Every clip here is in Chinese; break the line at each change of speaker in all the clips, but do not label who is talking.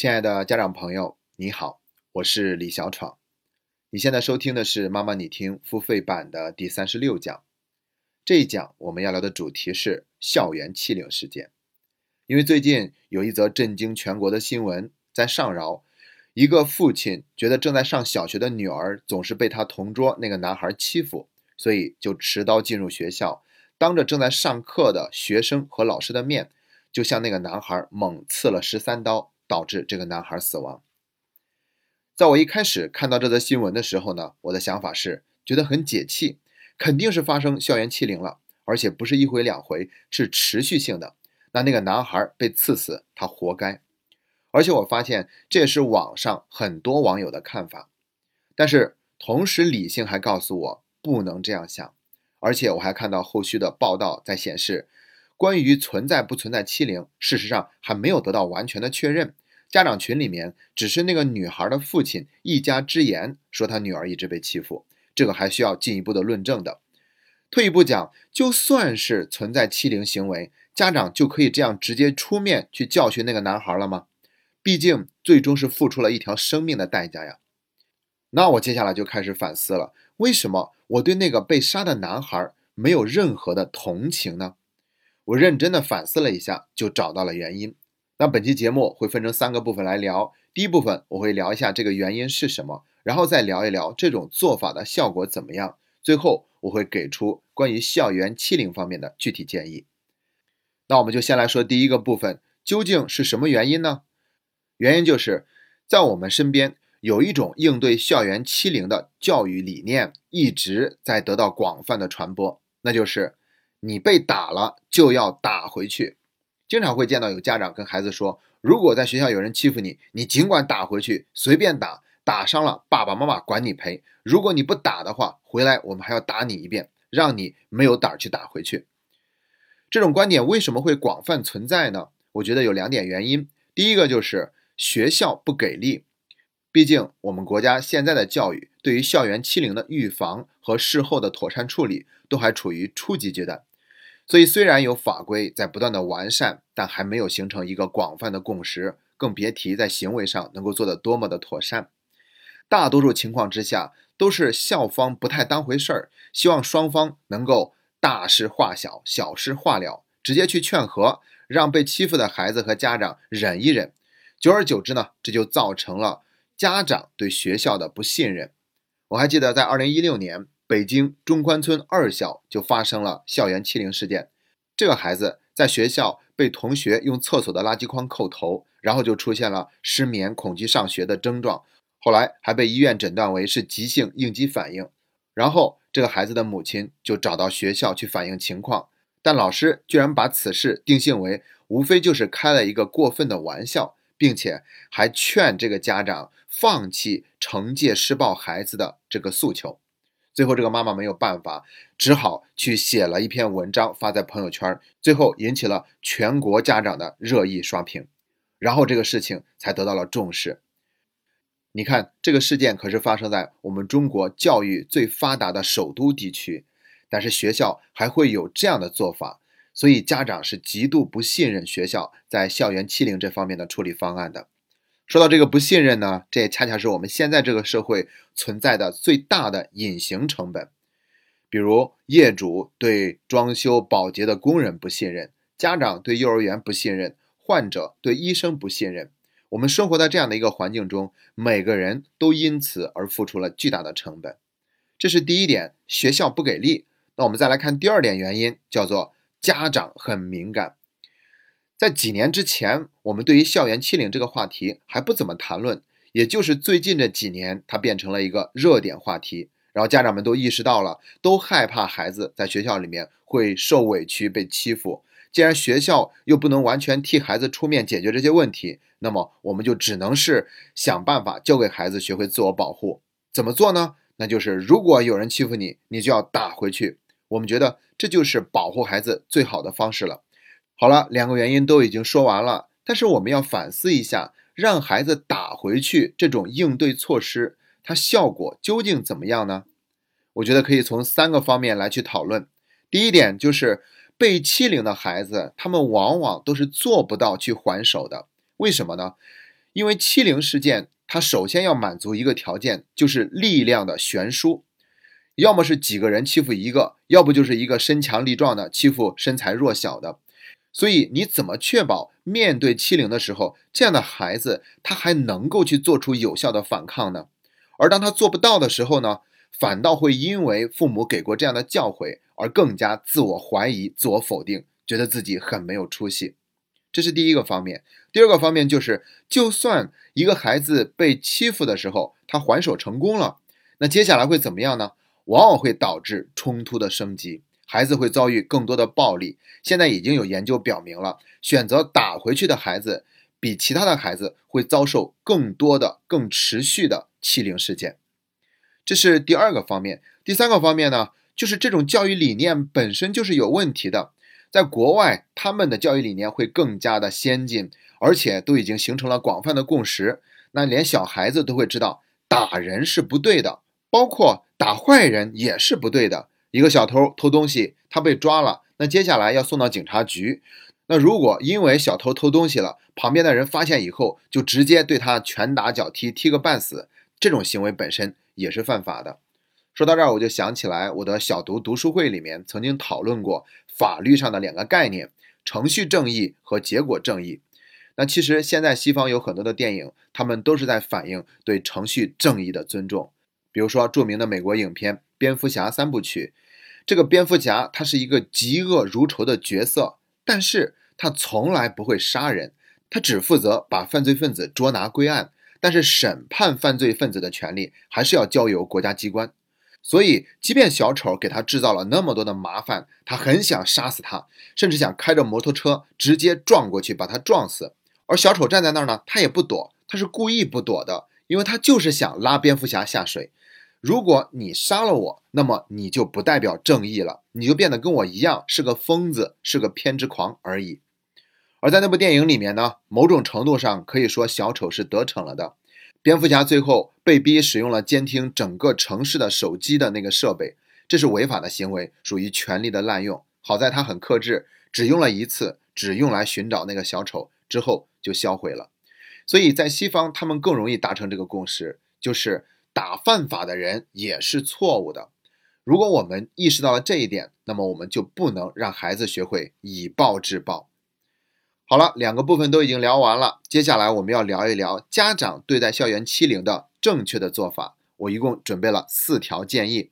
亲爱的家长朋友，你好，我是李小闯。你现在收听的是妈妈你听付费版的第三十六讲。这一讲我们要聊的主题是校园欺凌事件。因为最近有一则震惊全国的新闻，在上饶，一个父亲觉得正在上小学的女儿总是被他同桌那个男孩欺负，所以就持刀进入学校，当着正在上课的学生和老师的面，就向那个男孩猛刺了十三刀，导致这个男孩死亡。在我一开始看到这则新闻的时候呢，我的想法是觉得很解气，肯定是发生校园欺凌了，而且不是一回两回，是持续性的。那那个男孩被刺死，他活该。而且我发现这也是网上很多网友的看法。但是同时，理性还告诉我不能这样想。而且我还看到后续的报道在显示，关于存在不存在欺凌，事实上还没有得到完全的确认。家长群里面只是那个女孩的父亲一家之言，说他女儿一直被欺负，这个还需要进一步的论证的。退一步讲，就算是存在欺凌行为。家长就可以这样直接出面去教训那个男孩了吗？毕竟最终是付出了一条生命的代价呀。那我接下来就开始反思了：为什么我对那个被杀的男孩没有任何的同情呢？我认真的反思了一下，就找到了原因。那本期节目会分成三个部分来聊。第一部分我会聊一下这个原因是什么，然后再聊一聊这种做法的效果怎么样。最后我会给出关于校园欺凌方面的具体建议。那我们就先来说第一个部分，究竟是什么原因呢？原因就是在我们身边有一种应对校园欺凌的教育理念一直在得到广泛的传播，那就是你被打了就要打回去。经常会见到有家长跟孩子说，如果在学校有人欺负你，你尽管打回去，随便打，打伤了爸爸妈妈管你赔。如果你不打的话，回来我们还要打你一遍，让你没有胆儿去打回去。这种观点为什么会广泛存在呢？我觉得有两点原因。第一个就是学校不给力，毕竟我们国家现在的教育对于校园欺凌的预防和事后的妥善处理都还处于初级阶段，所以虽然有法规在不断的完善，但还没有形成一个广泛的共识，更别提在行为上能够做得多么的妥善。大多数情况之下，都是校方不太当回事儿，希望双方能够。大事化小，小事化了，直接去劝和，让被欺负的孩子和家长忍一忍。久而久之呢，这就造成了家长对学校的不信任。我还记得在二零一六年，北京中关村二小就发生了校园欺凌事件。这个孩子在学校被同学用厕所的垃圾筐扣头，然后就出现了失眠、恐惧上学的症状，后来还被医院诊断为是急性应激反应，然后。这个孩子的母亲就找到学校去反映情况，但老师居然把此事定性为无非就是开了一个过分的玩笑，并且还劝这个家长放弃惩戒施暴孩子的这个诉求。最后，这个妈妈没有办法，只好去写了一篇文章发在朋友圈，最后引起了全国家长的热议刷屏，然后这个事情才得到了重视。你看，这个事件可是发生在我们中国教育最发达的首都地区，但是学校还会有这样的做法，所以家长是极度不信任学校在校园欺凌这方面的处理方案的。说到这个不信任呢，这也恰恰是我们现在这个社会存在的最大的隐形成本。比如，业主对装修保洁的工人不信任，家长对幼儿园不信任，患者对医生不信任。我们生活在这样的一个环境中，每个人都因此而付出了巨大的成本，这是第一点，学校不给力。那我们再来看第二点原因，叫做家长很敏感。在几年之前，我们对于校园欺凌这个话题还不怎么谈论，也就是最近这几年，它变成了一个热点话题，然后家长们都意识到了，都害怕孩子在学校里面会受委屈、被欺负。既然学校又不能完全替孩子出面解决这些问题，那么我们就只能是想办法教给孩子学会自我保护。怎么做呢？那就是如果有人欺负你，你就要打回去。我们觉得这就是保护孩子最好的方式了。好了，两个原因都已经说完了，但是我们要反思一下，让孩子打回去这种应对措施，它效果究竟怎么样呢？我觉得可以从三个方面来去讨论。第一点就是。被欺凌的孩子，他们往往都是做不到去还手的。为什么呢？因为欺凌事件，它首先要满足一个条件，就是力量的悬殊，要么是几个人欺负一个，要不就是一个身强力壮的欺负身材弱小的。所以，你怎么确保面对欺凌的时候，这样的孩子他还能够去做出有效的反抗呢？而当他做不到的时候呢，反倒会因为父母给过这样的教诲，而更加自我怀疑、自我否定，觉得自己很没有出息。这是第一个方面。第二个方面就是，就算一个孩子被欺负的时候，他还手成功了，那接下来会怎么样呢？往往会导致冲突的升级。孩子会遭遇更多的暴力。现在已经有研究表明了，选择打回去的孩子，比其他的孩子会遭受更多的、更持续的欺凌事件。这是第二个方面。第三个方面呢，就是这种教育理念本身就是有问题的。在国外，他们的教育理念会更加的先进，而且都已经形成了广泛的共识。那连小孩子都会知道，打人是不对的，包括打坏人也是不对的。一个小偷偷东西，他被抓了，那接下来要送到警察局。那如果因为小偷偷东西了，旁边的人发现以后，就直接对他拳打脚踢，踢个半死，这种行为本身也是犯法的。说到这儿，我就想起来，我的小读读书会里面曾经讨论过法律上的两个概念：程序正义和结果正义。那其实现在西方有很多的电影，他们都是在反映对程序正义的尊重。比如说著名的美国影片《蝙蝠侠》三部曲。这个蝙蝠侠他是一个嫉恶如仇的角色，但是他从来不会杀人，他只负责把犯罪分子捉拿归案，但是审判犯罪分子的权利还是要交由国家机关。所以，即便小丑给他制造了那么多的麻烦，他很想杀死他，甚至想开着摩托车直接撞过去把他撞死。而小丑站在那儿呢，他也不躲，他是故意不躲的，因为他就是想拉蝙蝠侠下水。如果你杀了我，那么你就不代表正义了，你就变得跟我一样是个疯子，是个偏执狂而已。而在那部电影里面呢，某种程度上可以说小丑是得逞了的。蝙蝠侠最后被逼使用了监听整个城市的手机的那个设备，这是违法的行为，属于权力的滥用。好在他很克制，只用了一次，只用来寻找那个小丑，之后就销毁了。所以在西方，他们更容易达成这个共识，就是。打犯法的人也是错误的。如果我们意识到了这一点，那么我们就不能让孩子学会以暴制暴。好了，两个部分都已经聊完了，接下来我们要聊一聊家长对待校园欺凌的正确的做法。我一共准备了四条建议。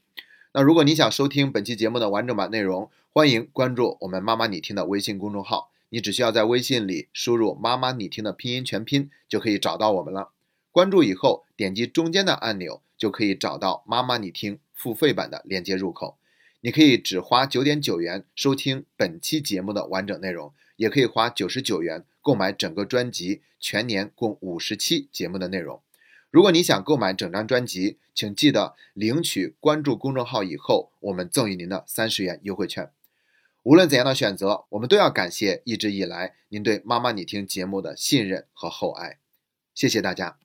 那如果你想收听本期节目的完整版内容，欢迎关注我们“妈妈你听”的微信公众号。你只需要在微信里输入“妈妈你听”的拼音全拼，就可以找到我们了。关注以后，点击中间的按钮，就可以找到“妈妈你听”付费版的链接入口。你可以只花九点九元收听本期节目的完整内容，也可以花九十九元购买整个专辑，全年共五十期节目的内容。如果你想购买整张专辑，请记得领取关注公众号以后，我们赠予您的三十元优惠券。无论怎样的选择，我们都要感谢一直以来您对“妈妈你听”节目的信任和厚爱。谢谢大家。